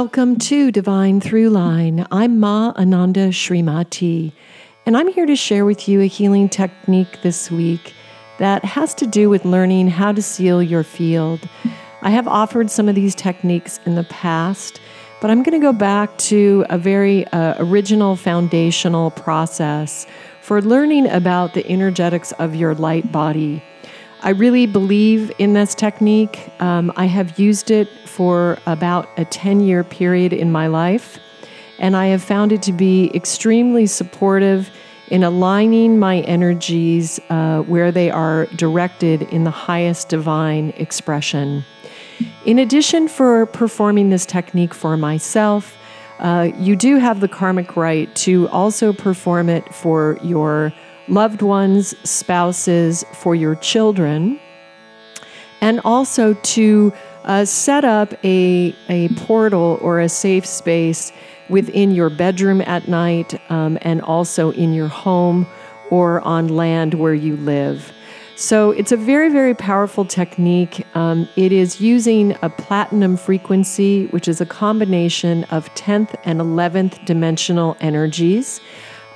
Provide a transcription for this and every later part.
Welcome to Divine Throughline. I'm Ma Ananda Srimati, and I'm here to share with you a healing technique this week that has to do with learning how to seal your field. I have offered some of these techniques in the past, but I'm going to go back to a very uh, original foundational process for learning about the energetics of your light body. I really believe in this technique. Um, I have used it for about a 10 year period in my life, and I have found it to be extremely supportive in aligning my energies uh, where they are directed in the highest divine expression. In addition, for performing this technique for myself, uh, you do have the karmic right to also perform it for your loved ones, spouses, for your children, and also to uh, set up a, a portal or a safe space within your bedroom at night um, and also in your home or on land where you live. So it's a very, very powerful technique. Um, it is using a platinum frequency, which is a combination of 10th and 11th dimensional energies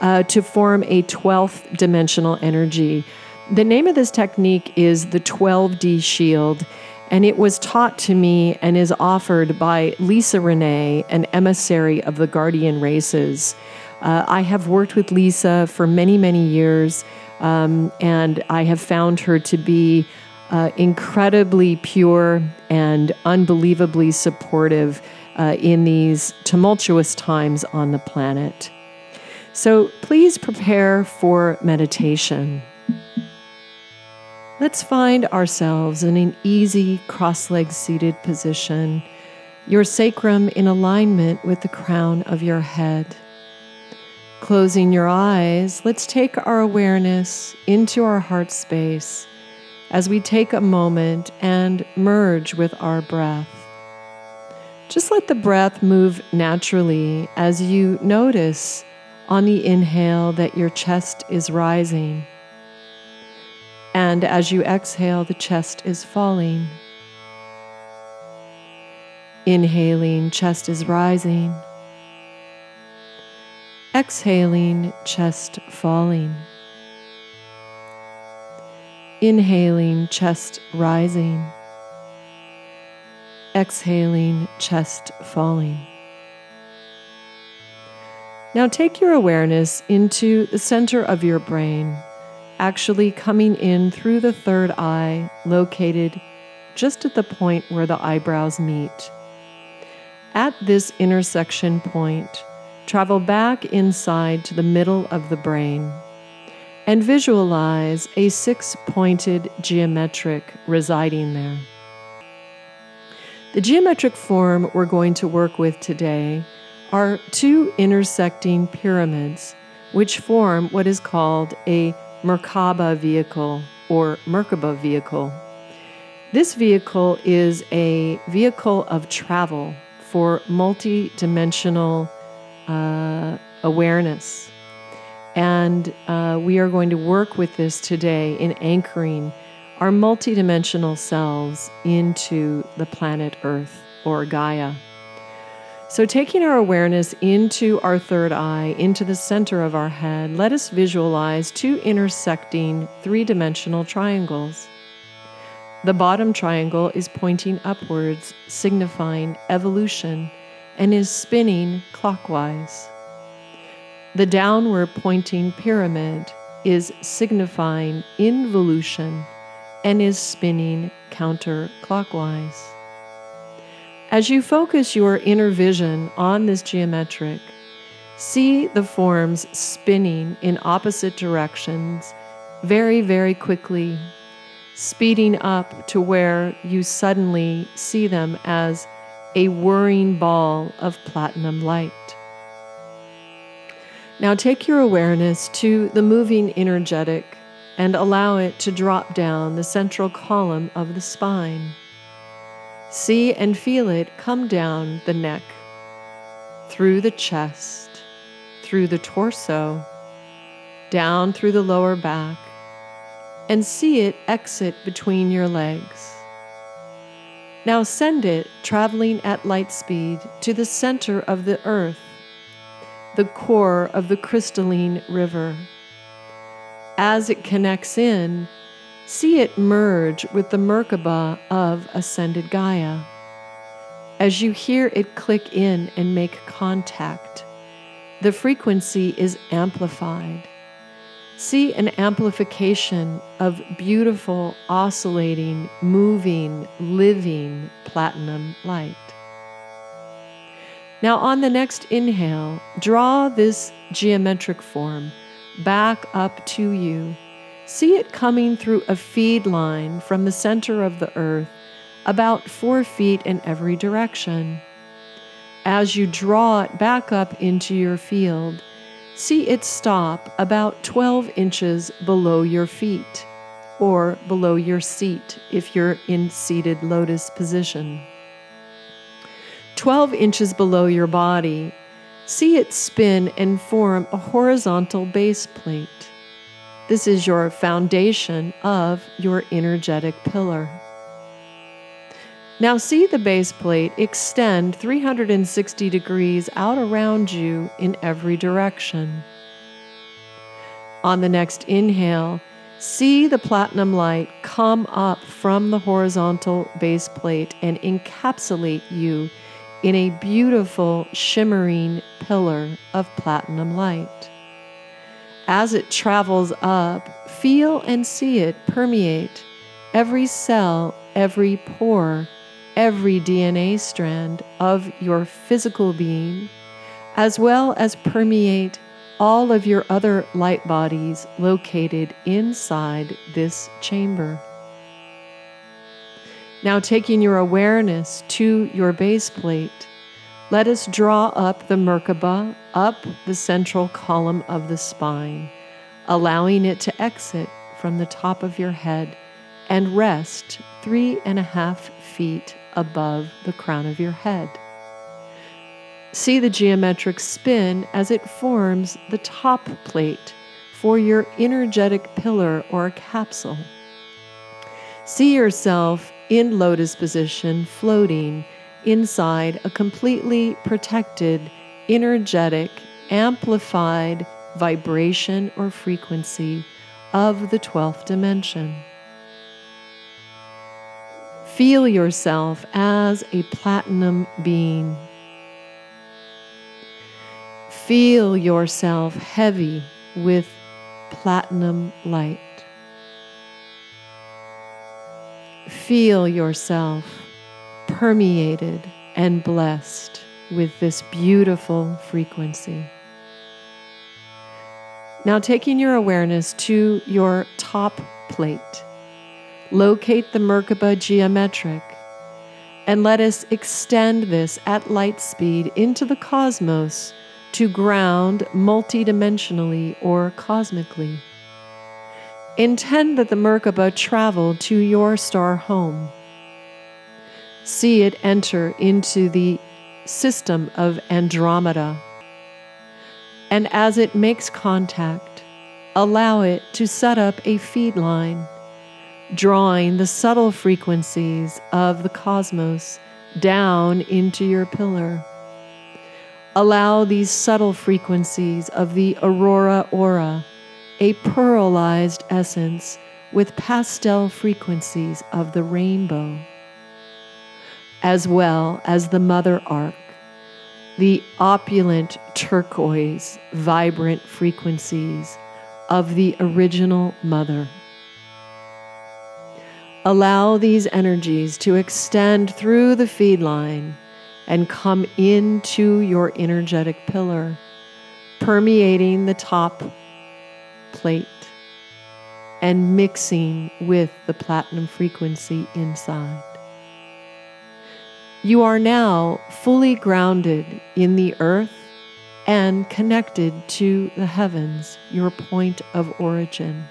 uh, to form a 12th dimensional energy. The name of this technique is the 12D shield, and it was taught to me and is offered by Lisa Renee, an emissary of the guardian races. Uh, I have worked with Lisa for many, many years, um, and I have found her to be uh, incredibly pure and unbelievably supportive uh, in these tumultuous times on the planet. So please prepare for meditation. Let's find ourselves in an easy cross legged seated position, your sacrum in alignment with the crown of your head. Closing your eyes, let's take our awareness into our heart space as we take a moment and merge with our breath. Just let the breath move naturally as you notice on the inhale that your chest is rising. And as you exhale, the chest is falling. Inhaling, chest is rising. Exhaling, chest falling. Inhaling, chest rising. Exhaling, chest falling. Now take your awareness into the center of your brain, actually coming in through the third eye, located just at the point where the eyebrows meet. At this intersection point, travel back inside to the middle of the brain and visualize a six pointed geometric residing there. The geometric form we're going to work with today are two intersecting pyramids, which form what is called a Merkaba vehicle or Merkaba vehicle. This vehicle is a vehicle of travel for multi dimensional uh, awareness. And uh, we are going to work with this today in anchoring our multidimensional selves into the planet Earth or Gaia. So, taking our awareness into our third eye, into the center of our head, let us visualize two intersecting three dimensional triangles. The bottom triangle is pointing upwards, signifying evolution, and is spinning clockwise. The downward pointing pyramid is signifying involution and is spinning counterclockwise. As you focus your inner vision on this geometric, see the forms spinning in opposite directions very, very quickly, speeding up to where you suddenly see them as a whirring ball of platinum light. Now take your awareness to the moving energetic and allow it to drop down the central column of the spine. See and feel it come down the neck, through the chest, through the torso, down through the lower back, and see it exit between your legs. Now send it, traveling at light speed, to the center of the earth, the core of the crystalline river. As it connects in, see it merge with the Merkaba of ascended Gaia. As you hear it click in and make contact, the frequency is amplified see an amplification of beautiful, oscillating, moving, living platinum light. Now, on the next inhale, draw this geometric form back up to you. See it coming through a feed line from the center of the earth, about four feet in every direction. As you draw it back up into your field, see it stop about 12 inches below your feet or below your seat if you're in seated lotus position. 12 inches below your body, see it spin and form a horizontal base plate. This is your foundation of your energetic pillar. Now see the base plate extend 360 degrees out around you in every direction. On the next inhale, see the platinum light come up from the horizontal base plate and encapsulate you in a beautiful shimmering pillar of platinum light. As it travels up, feel and see it permeate every cell, every pore, every DNA strand of your physical being, as well as permeate all of your other light bodies located inside this chamber. Now, taking your awareness to your base plate, let us draw up the Merkaba up the central column of the spine, allowing it to exit from the top of your head and rest three and a half feet above the crown of your head. See the geometric spin as it forms the top plate for your energetic pillar or capsule. See yourself in lotus position floating inside a completely protected, energetic, amplified vibration or frequency of the 12th dimension. Feel yourself as a platinum being. Feel yourself heavy with platinum light. Feel yourself permeated and blessed with this beautiful frequency. Now, taking your awareness to your top plate locate the Merkaba geometric, and let us extend this at light speed into the cosmos to ground multidimensionally or cosmically. Intend that the Merkaba travel to your star home. See it enter into the system of Andromeda. And as it makes contact, allow it to set up a feed line drawing the subtle frequencies of the cosmos down into your pillar. Allow these subtle frequencies of the aurora aura, a pearlized essence with pastel frequencies of the rainbow, as well as the mother arc, the opulent turquoise, vibrant frequencies of the original mother. Allow these energies to extend through the feed line and come into your energetic pillar, permeating the top plate and mixing with the platinum frequency inside. You are now fully grounded in the earth and connected to the heavens, your point of origin.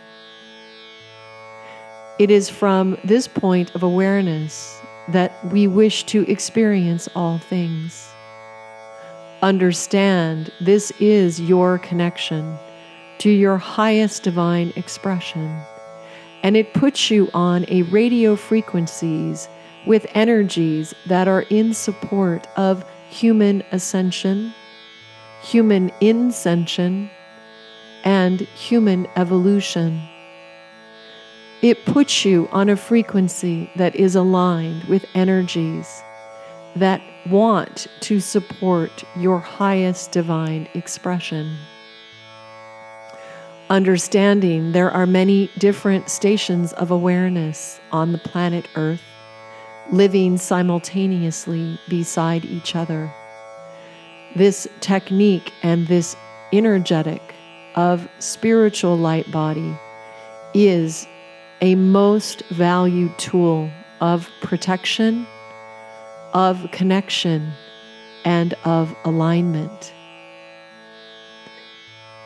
It is from this point of awareness that we wish to experience all things. Understand this is your connection to your highest divine expression, and it puts you on a radio frequencies with energies that are in support of human ascension, human incension, and human evolution. It puts you on a frequency that is aligned with energies that want to support your highest divine expression. Understanding there are many different stations of awareness on the planet Earth, living simultaneously beside each other. This technique and this energetic of spiritual light body is a most valued tool of protection, of connection, and of alignment.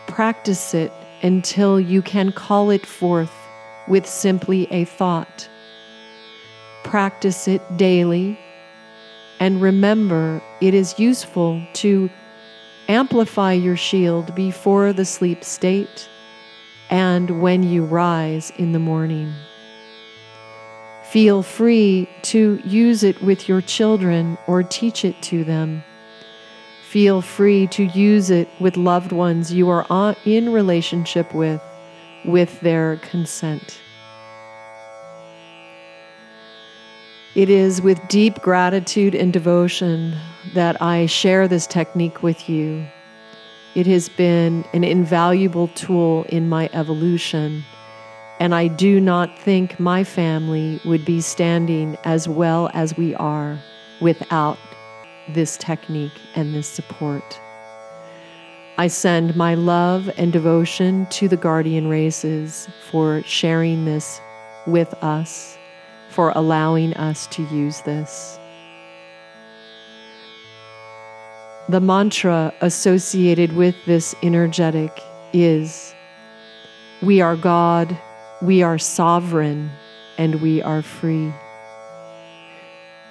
Practice it until you can call it forth with simply a thought. Practice it daily and remember it is useful to amplify your shield before the sleep state and when you rise in the morning. Feel free to use it with your children or teach it to them. Feel free to use it with loved ones you are uh, in relationship with, with their consent. It is with deep gratitude and devotion that I share this technique with you. It has been an invaluable tool in my evolution, and I do not think my family would be standing as well as we are without this technique and this support. I send my love and devotion to the guardian races for sharing this with us, for allowing us to use this. The mantra associated with this energetic is We are God, we are sovereign, and we are free.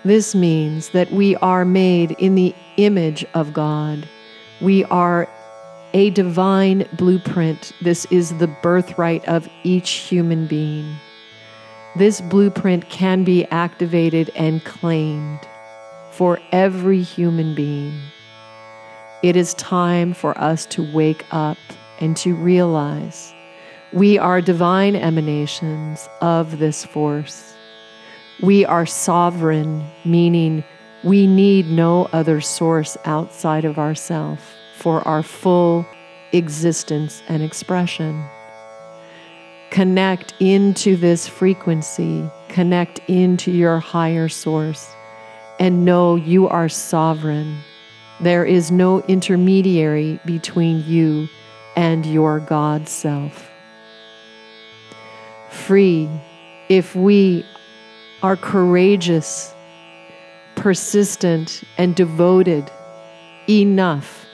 This means that we are made in the image of God. We are a divine blueprint. This is the birthright of each human being. This blueprint can be activated and claimed for every human being. It is time for us to wake up and to realize we are divine emanations of this force. We are sovereign, meaning we need no other source outside of ourselves for our full existence and expression. Connect into this frequency, connect into your higher source, and know you are sovereign there is no intermediary between you and your God self. Free if we are courageous, persistent, and devoted enough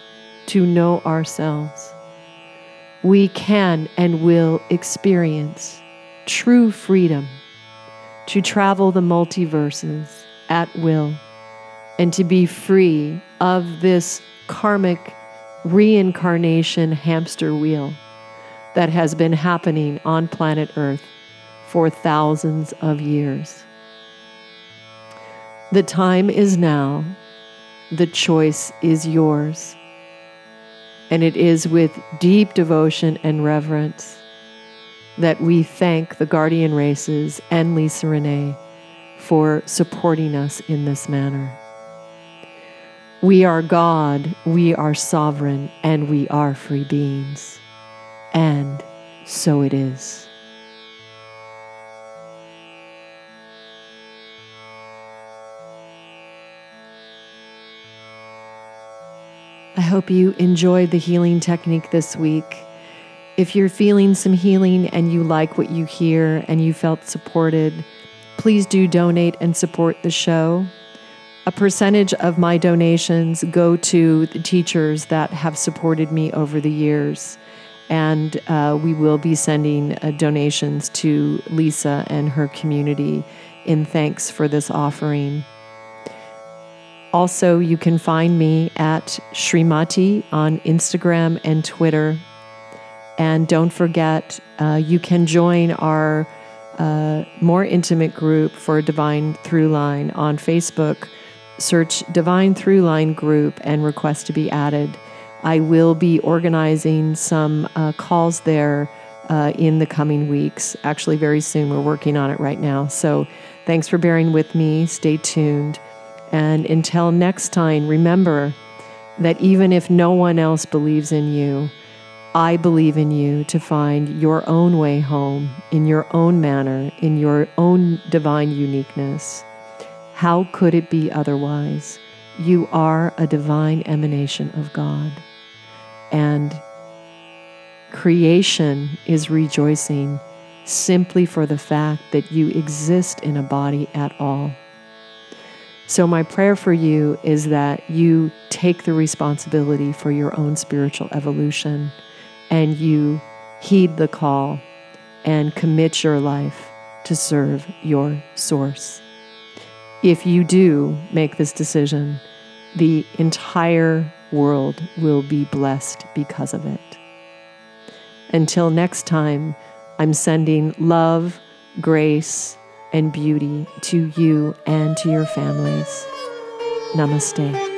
to know ourselves. We can and will experience true freedom to travel the multiverses at will and to be free of this karmic reincarnation hamster wheel that has been happening on planet Earth for thousands of years. The time is now. The choice is yours. And it is with deep devotion and reverence that we thank the guardian races and Lisa Renee for supporting us in this manner. We are God, we are sovereign, and we are free beings. And so it is. Hope you enjoyed the healing technique this week. If you're feeling some healing and you like what you hear and you felt supported, please do donate and support the show a percentage of my donations go to the teachers that have supported me over the years. And uh, we will be sending uh, donations to Lisa and her community in thanks for this offering. Also, you can find me at Srimati on Instagram and Twitter. And don't forget, uh, you can join our a more intimate group for Divine Throughline on Facebook, search Divine Throughline Group and request to be added. I will be organizing some uh, calls there uh, in the coming weeks. Actually, very soon. We're working on it right now. So, thanks for bearing with me. Stay tuned. And until next time, remember that even if no one else believes in you, I believe in you to find your own way home in your own manner, in your own divine uniqueness. How could it be otherwise? You are a divine emanation of God. And creation is rejoicing simply for the fact that you exist in a body at all. So, my prayer for you is that you take the responsibility for your own spiritual evolution and you heed the call and commit your life to serve your source. If you do make this decision, the entire world will be blessed because of it. Until next time, I'm sending love, grace, and beauty to you and to your families. Namaste.